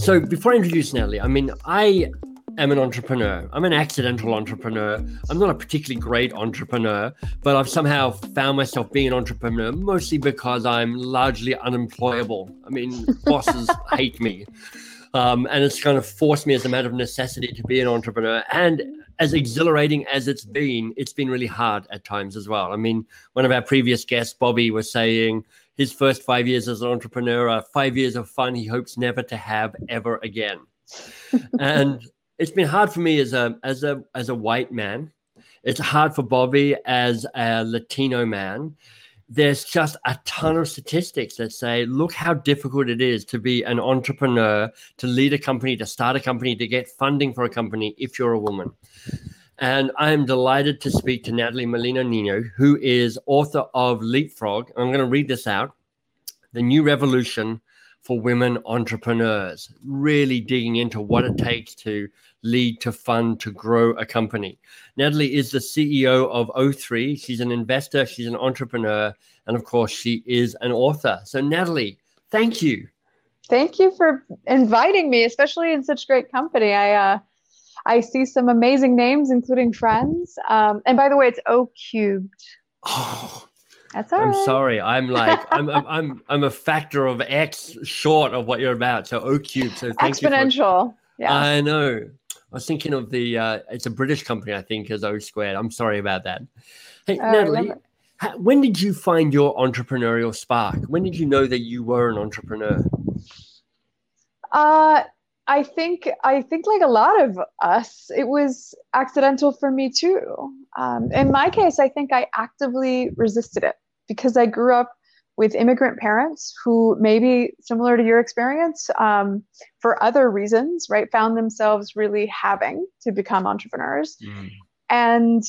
So before I introduce Nathalie, I mean, I am an entrepreneur. I'm an accidental entrepreneur. I'm not a particularly great entrepreneur, but I've somehow found myself being an entrepreneur mostly because I'm largely unemployable. I mean, bosses hate me. Um, and it's kind of forced me as a matter of necessity to be an entrepreneur. And as exhilarating as it's been, it's been really hard at times as well. I mean, one of our previous guests, Bobby, was saying his first five years as an entrepreneur are five years of fun he hopes never to have ever again. and it's been hard for me as a as a as a white man. It's hard for Bobby as a Latino man. There's just a ton of statistics that say, look how difficult it is to be an entrepreneur, to lead a company, to start a company, to get funding for a company if you're a woman. And I am delighted to speak to Nathalie Molina Niño, who is author of Leapfrog. I'm going to read this out The New Revolution for Women Entrepreneurs, really digging into what it takes to lead to fund to grow a company. Nathalie is the CEO of O3. She's an investor, she's an entrepreneur, and of course, she is an author. So, Nathalie, thank you. Thank you for inviting me, especially in such great company. I uh, I see some amazing names, including friends. Um, and by the way, it's O cubed. Oh, That's all I'm right. sorry. I'm like I'm, I'm I'm I'm a factor of X short of what you're about. So O cubed. So thank you. For, Exponential. yeah. I know. I was thinking of the. Uh, it's a British company, I think, as O squared. I'm sorry about that. Hey, Oh, Nathalie, ha- when did you find your entrepreneurial spark? When did you know that you were an entrepreneur? Uh, I think I think like a lot of us, it was accidental for me too. Um, in my case, I think I actively resisted it because I grew up with immigrant parents who maybe similar to your experience, um, for other reasons, right, found themselves really having to become entrepreneurs. And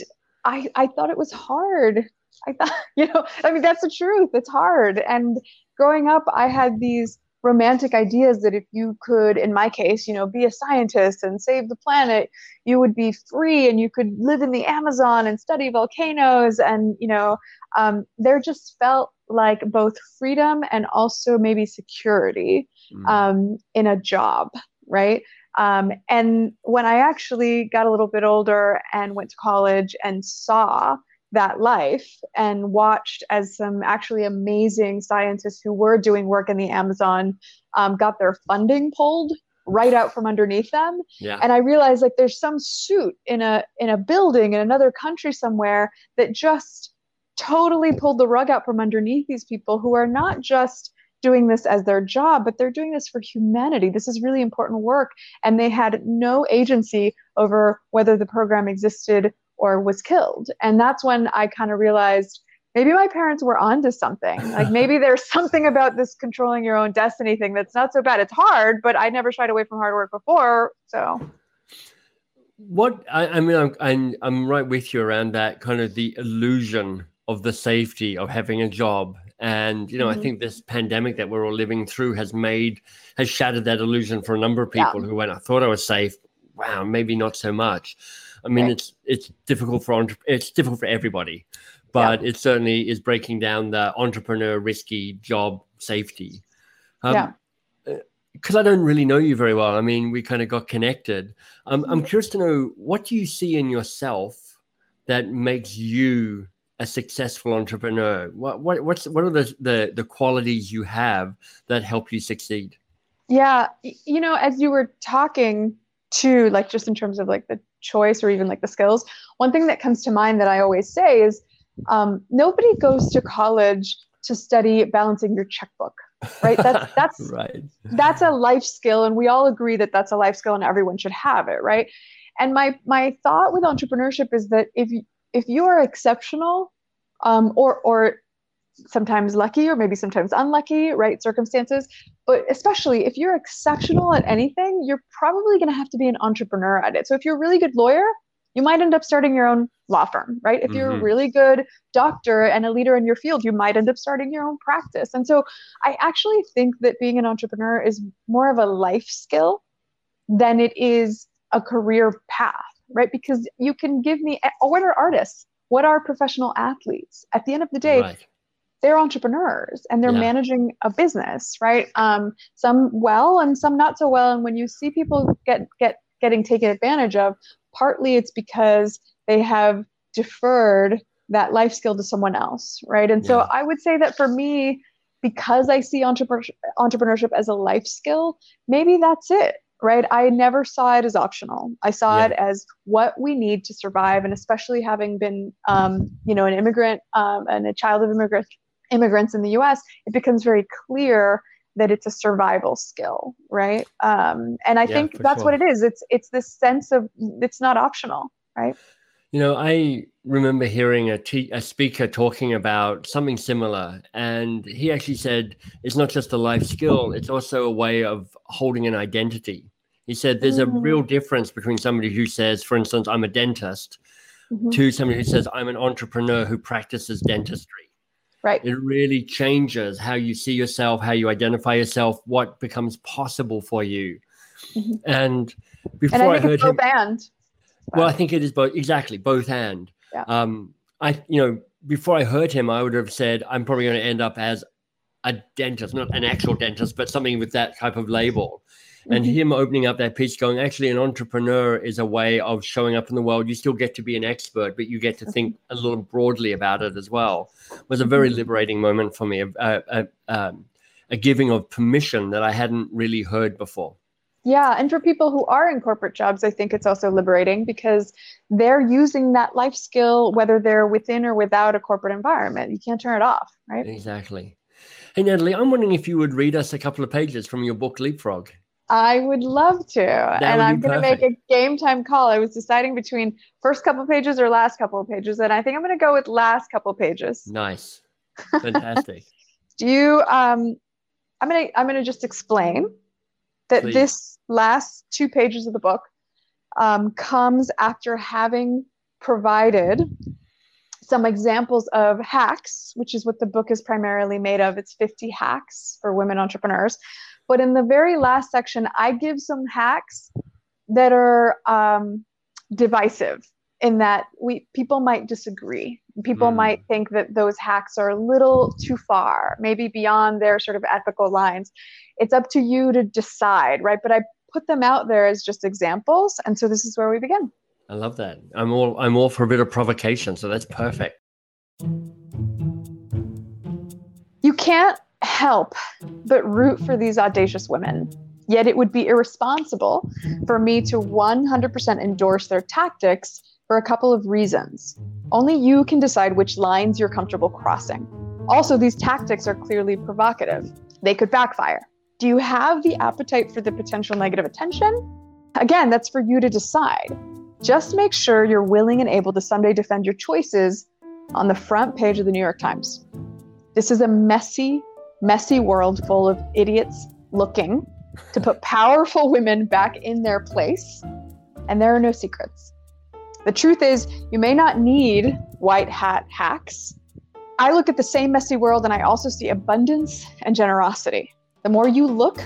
I I thought it was hard. I thought, you know, I mean that's the truth. It's hard. And growing up, I had these romantic ideas that if you could, in my case, you know, be a scientist and save the planet, you would be free and you could live in the Amazon and study volcanoes. And, you know, um, there just felt like both freedom and also maybe security Mm. um, in a job, right? Um, and when I actually got a little bit older and went to college and saw that life and watched as some actually amazing scientists who were doing work in the Amazon um, got their funding pulled right out from underneath them. Yeah. and i realized like there's some suit in a in a building in another country somewhere that just totally pulled the rug out from underneath these people who are not just doing this as their job but they're doing this for humanity. This is really important work. And they had no agency over whether the program existed or was killed and that's when i kind of realized maybe my parents were onto something like maybe there's something about this controlling your own destiny thing that's not so bad it's hard but i never shied away from hard work before so What I, I mean, I'm, I'm I'm right with you around that kind of the illusion of the safety of having a job, and you know, I Mhm. think this pandemic that we're all living through has made has shattered that illusion for a number of Yeah. people who went, I thought I was safe. Wow, maybe not so much. I mean, Right. it's it's difficult for it's difficult for everybody, but it certainly is breaking down the entrepreneur risky job safety. Um, Yeah. because I don't really know you very well. I mean, we kind of got connected. Um, Mm-hmm. I'm curious to know what do you see in yourself that makes you a successful entrepreneur? What what what's what are the the, the qualities you have that help you succeed? Yeah, you know, as you were talking to like just in terms of like the choice or even like the skills, one thing that comes to mind that I always say is um, nobody goes to college to study balancing your checkbook, right? That's that's right. that's a life skill, and we all agree that that's a life skill, and everyone should have it, right? And my my thought with entrepreneurship is that if you if you are exceptional, um, or or sometimes lucky or maybe sometimes unlucky, right? Circumstances. But especially if you're exceptional at anything, you're probably going to have to be an entrepreneur at it. So if you're a really good lawyer, you might end up starting your own law firm, right? If you're a Mhm. really good doctor and a leader in your field, you might end up starting your own practice. And so I actually think that being an entrepreneur is more of a life skill than it is a career path, right? Because you can give me, what are artists? What are professional athletes? At the end of the day, Right. They're entrepreneurs and they're yeah. managing a business, right? Um, some well and some not so well. And when you see people get get getting taken advantage of, partly it's because they have deferred that life skill to someone else, right? And yeah. so I would say that for me, because I see entrepreneurship, entrepreneurship as a life skill, maybe that's it, right? I never saw it as optional. I saw yeah. it as what we need to survive, and especially having been, um, you know, an immigrant um, and a child of immigrant immigrants in the U.S., it becomes very clear that it's a survival skill, right? Um, and I yeah, think that's sure. what it is. It's it's this sense of it's not optional, right? You know, I remember hearing a, te- a speaker talking about something similar, and he actually said it's not just a life skill; it's also a way of holding an identity. He said there's a real difference between somebody who says, for instance, I'm a dentist, mm-hmm. to somebody who says I'm an entrepreneur who practices dentistry. Right. It really changes how you see yourself, how you identify yourself, what becomes possible for you. Mm-hmm. And before and I, I heard him, band. Well, I think it is both exactly both and. Yeah. Um, I you know before I heard him, I would have said I'm probably going to end up as a dentist, not an actual dentist, but something with that type of label. And mm-hmm. him opening up that piece, going, actually, an entrepreneur is a way of showing up in the world. You still get to be an expert, but you get to think a little broadly about it as well. Was a very mm-hmm. liberating moment for me, a, a, a, um, a giving of permission that I hadn't really heard before. Yeah, and for people who are in corporate jobs, I think it's also liberating because they're using that life skill whether they're within or without a corporate environment. You can't turn it off, right? Exactly. Hey, Nathalie, I'm wondering if you would read us a couple of pages from your book, Leapfrog. I would love to. That and I'm going to make a game time call. I was deciding between first couple pages or last couple of pages, and I think I'm going to go with last couple pages. Nice. Fantastic. Do you um I'm going to I'm going to just explain that Please. this last two pages of the book um, comes after having provided some examples of hacks, which is what the book is primarily made of. It's 50 hacks for women entrepreneurs. But in the very last section, I give some hacks that are um, divisive in that we people might disagree. People mm. might think that those hacks are a little too far, maybe beyond their sort of ethical lines. It's up to you to decide, right? But I put them out there as just examples, and so this is where we begin. I love that. I'm all I'm all for a bit of provocation, so that's perfect. You can't help but root for these audacious women. Yet it would be irresponsible for me to 100% endorse their tactics for a couple of reasons. Only you can decide which lines you're comfortable crossing. Also, these tactics are clearly provocative. They could backfire. Do you have the appetite for the potential negative attention? Again, that's for you to decide. Just make sure you're willing and able to someday defend your choices on the front page of the New York Times. This is a messy, messy world full of idiots looking to put powerful women back in their place, and there are no secrets. The truth is, you may not need white hat hacks. I look at the same messy world and I also see abundance and generosity. The more you look,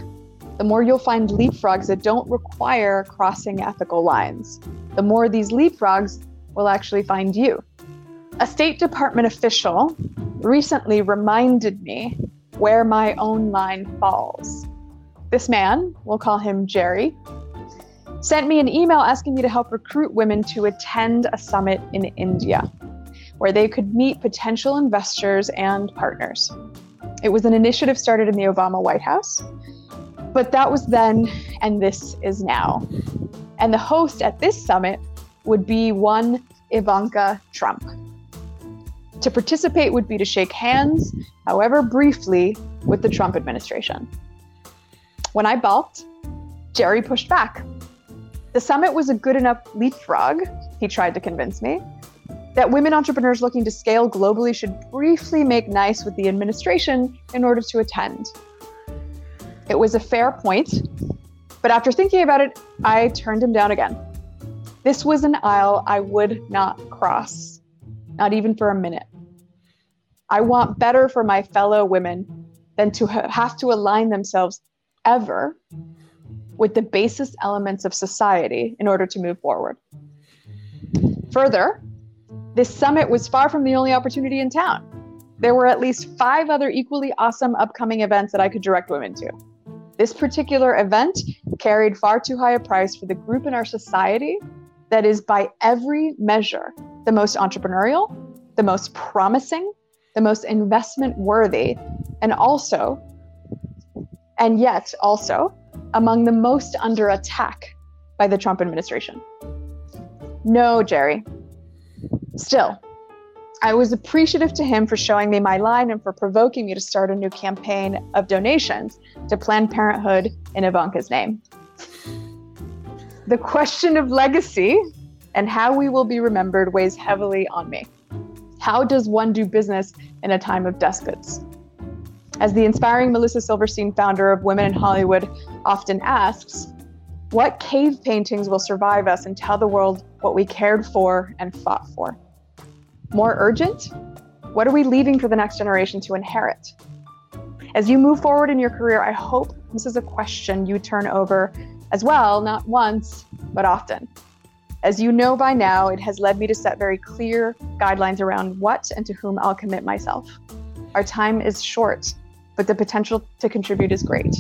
the more you'll find leapfrogs that don't require crossing ethical lines. The more these leapfrogs will actually find you. A State Department official recently reminded me where my own line falls. This man, we'll call him Jerry, sent me an email asking me to help recruit women to attend a summit in India where they could meet potential investors and partners. It was an initiative started in the Obama White House, but that was then, and this is now. And the host at this summit would be one Ivanka Trump. To participate would be to shake hands, however briefly, with the Trump administration. When I balked, Jerry pushed back. The summit was a good enough leapfrog, he tried to convince me, that women entrepreneurs looking to scale globally should briefly make nice with the administration in order to attend. It was a fair point, but after thinking about it, I turned him down again. This was an aisle I would not cross, not even for a minute. I want better for my fellow women than to have to align themselves ever with the basis elements of society in order to move forward. Further, this summit was far from the only opportunity in town. there were at least five other equally awesome upcoming events that I could direct women to. This particular event carried far too high a price for the group in our society that is, by every measure, the most entrepreneurial, the most promising, the most investment worthy, and also, and yet also, among the most under attack by the Trump administration. No, Jerry. Still, I was appreciative to him for showing me my line and for provoking me to start a new campaign of donations to Planned Parenthood in Ivanka's name. The question of legacy and how we will be remembered weighs heavily on me. How does one do business in a time of despots? As the inspiring Melissa Silverstein, founder of Women in Hollywood, often asks, what cave paintings will survive us and tell the world what we cared for and fought for? More urgent? What are we leaving for the next generation to inherit? As you move forward in your career, I hope this is a question you turn over as well, not once, but often. As you know by now, it has led me to set very clear guidelines around what and to whom I'll commit myself. Our time is short, but the potential to contribute is great.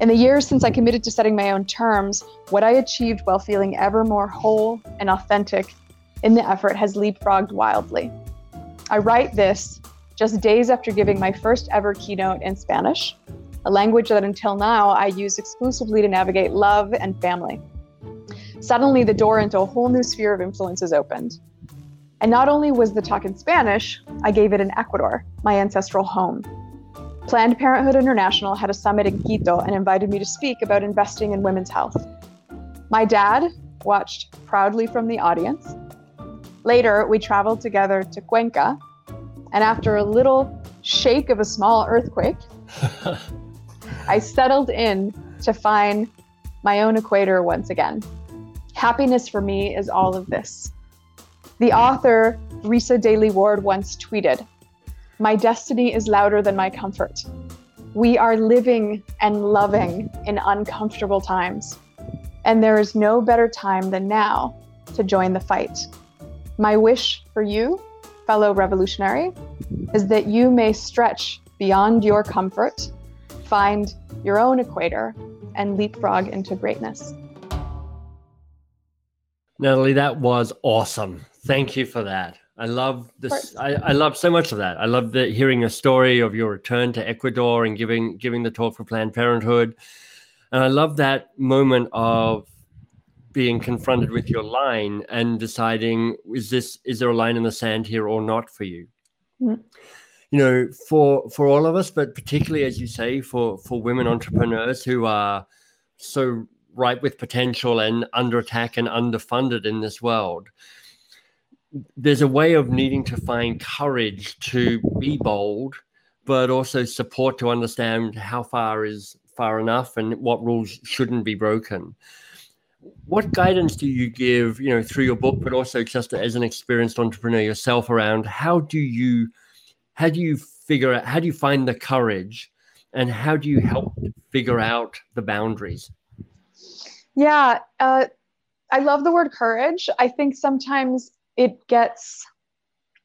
In the years since I committed to setting my own terms, what I achieved while feeling ever more whole and authentic in the effort has leapfrogged wildly. I write this just days after giving my first ever keynote in Spanish, a language that until now I use exclusively to navigate love and family. Suddenly, the door into a whole new sphere of influence is opened. And not only was the talk in Spanish, I gave it in Ecuador, my ancestral home. Planned Parenthood International had a summit in Quito and invited me to speak about investing in women's health. My dad watched proudly from the audience Later, we traveled together to Cuenca, and after a little shake of a small earthquake, I settled in to find my own equator once again. Happiness for me is all of this. The author, Risa Daly Ward, once tweeted My destiny is louder than my comfort. We are living and loving in uncomfortable times, and there is no better time than now to join the fight. My wish for you, fellow revolutionary, is that you may stretch beyond your comfort, find your own equator, and leapfrog into greatness. Nathalie, that was awesome. Thank you for that. I love this. I, I love so much of that. I love the, hearing a story of your return to Ecuador and giving giving the talk for Planned Parenthood, and I love that moment of being confronted with your line and deciding is this is there a line in the sand here or not for you mm-hmm. you know for for all of us but particularly as you say for for women entrepreneurs who are so ripe with potential and under attack and underfunded in this world. There's a way of needing to find courage to be bold but also support to understand how far is far enough and what rules shouldn't be broken. What guidance do you give you know through your book but also just as an experienced entrepreneur yourself around how do you how do you figure out how do you find the courage and how do you help figure out the boundaries yeah uh, i love the word courage i think sometimes it gets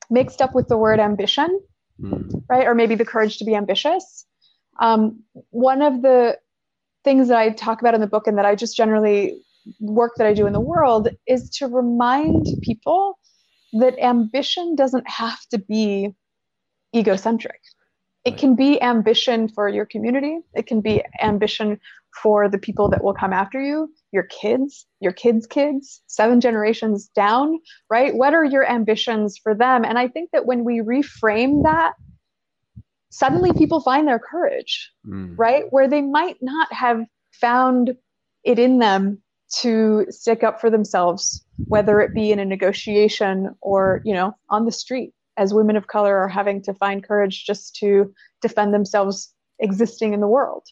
mixed up with the word ambition mm. right or maybe the courage to be ambitious um, one of the things that i talk about in the book and that i just generally work that I do in the world is to remind people that ambition doesn't have to be egocentric. It can be ambition for your community, it can be ambition for the people that will come after you, your kids, your kids' kids, seven generations down, right? What are your ambitions for them? And I think that when we reframe that, suddenly people find their courage, mm. right? Where they might not have found it in them to stick up for themselves, whether it be in a negotiation or, you know, on the street, as women of color are having to find courage just to defend themselves existing in the world.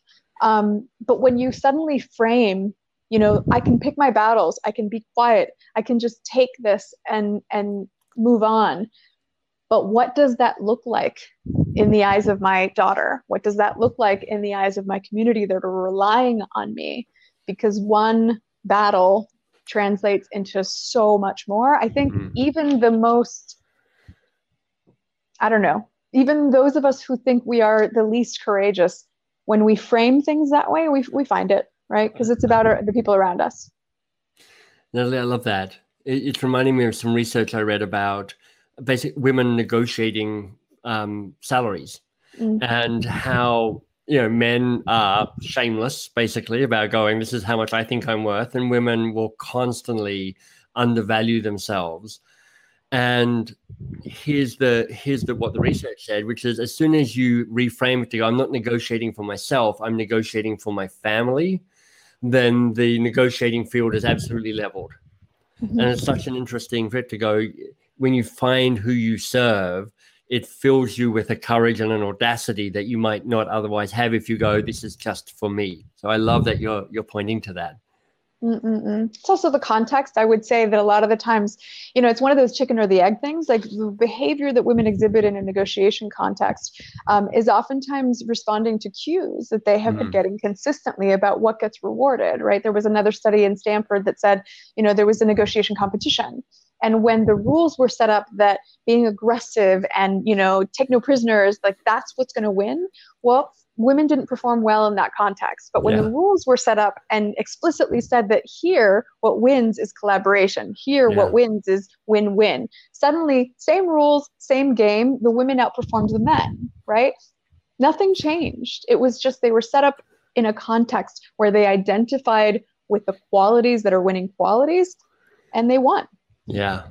Um, but when you suddenly frame, you know, I can pick my battles, I can be quiet, I can just take this and and move on. But what does that look like in the eyes of my daughter? What does that look like in the eyes of my community that are relying on me? Because one battle translates into so much more. I think mm-hmm. even the most, I don't know, even those of us who think we are the least courageous, when we frame things that way, we, we find it, right? Because it's about our, the people around us. Nathalie, I love that. It, it's reminding me of some research I read about basic women negotiating um, salaries mm-hmm. and how you know men are shameless basically about going this is how much i think i'm worth and women will constantly undervalue themselves and here's the here's the what the research said which is as soon as you reframe it to go i'm not negotiating for myself i'm negotiating for my family then the negotiating field is absolutely leveled. Mm-hmm. and it's such an interesting fit to go when you find who you serve it fills you with a courage and an audacity that you might not otherwise have if you go this is just for me. So i love that you're you're pointing to that Mm-mm-mm. It's also the context. I would say that a lot of the times, you know, it's one of those chicken or the egg things. Like the behavior that women exhibit in a negotiation context um, is oftentimes responding to cues that they have mm. been getting consistently about what gets rewarded, right? There was another study in Stanford that said, you know, there was a negotiation competition. And when the rules were set up that being aggressive and, you know, take no prisoners, like that's what's going to win, well, women didn't perform well in that context. But when yeah. the rules were set up and explicitly said that here, what wins is collaboration, here, yeah. what wins is win win, suddenly, same rules, same game, the women outperformed the men, right? Nothing changed. It was just they were set up in a context where they identified with the qualities that are winning qualities and they won. Yeah,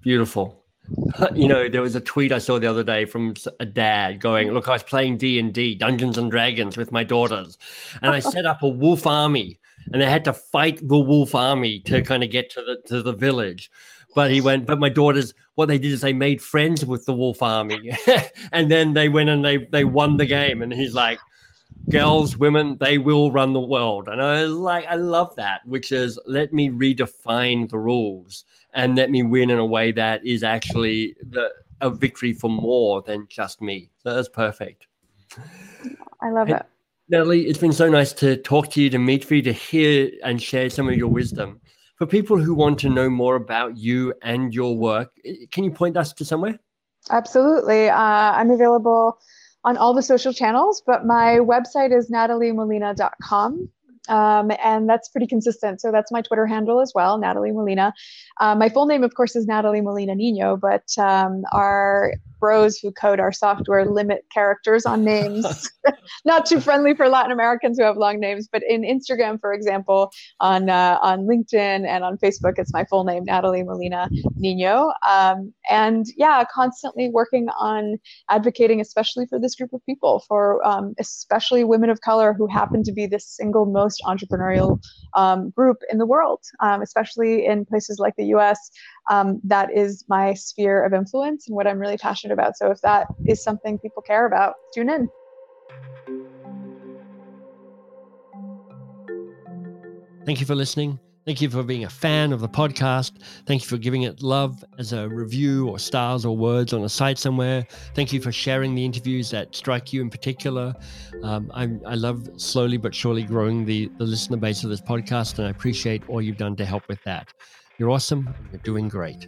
beautiful. you know, there was a tweet I saw the other day from a dad going, "Look, I was playing D and D, Dungeons and Dragons, with my daughters, and I set up a wolf army, and they had to fight the wolf army to kind of get to the to the village." But he went, but my daughters, what they did is they made friends with the wolf army, and then they went and they they won the game. And he's like, girls, women, they will run the world. And I was like, I love that, which is let me redefine the rules and let me win in a way that is actually the, a victory for more than just me. So that's perfect. I love and, it. Nathalie, it's been so nice to talk to you, to meet you, to hear and share some of your wisdom. For people who want to know more about you and your work, can you point us to somewhere? Absolutely. Uh, I'm available on all the social channels, but my website is nathaliemolina.com. Um, and that's pretty consistent. So that's my Twitter handle as well, Nathalie Molina. Uh, my full name, of course, is Nathalie Molina Niño, but um, our bros who code our software limit characters on names. Not too friendly for Latin Americans who have long names, but in Instagram, for example, on uh, on LinkedIn and on Facebook, it's my full name, Nathalie Molina Niño. Um, and yeah, constantly working on advocating, especially for this group of people, for um, especially women of color who happen to be the single most entrepreneurial um, group in the world, um, especially in places like the US um, that is my sphere of influence and what I'm really passionate about. So if that is something people care about, tune in. Thank you for listening. Thank you for being a fan of the podcast. Thank you for giving it love as a review or stars or words on a site somewhere. Thank you for sharing the interviews that strike you in particular. Um, i love slowly but surely growing the, the listener base of this podcast, and I appreciate all you've done to help with that. You're awesome. You're doing great.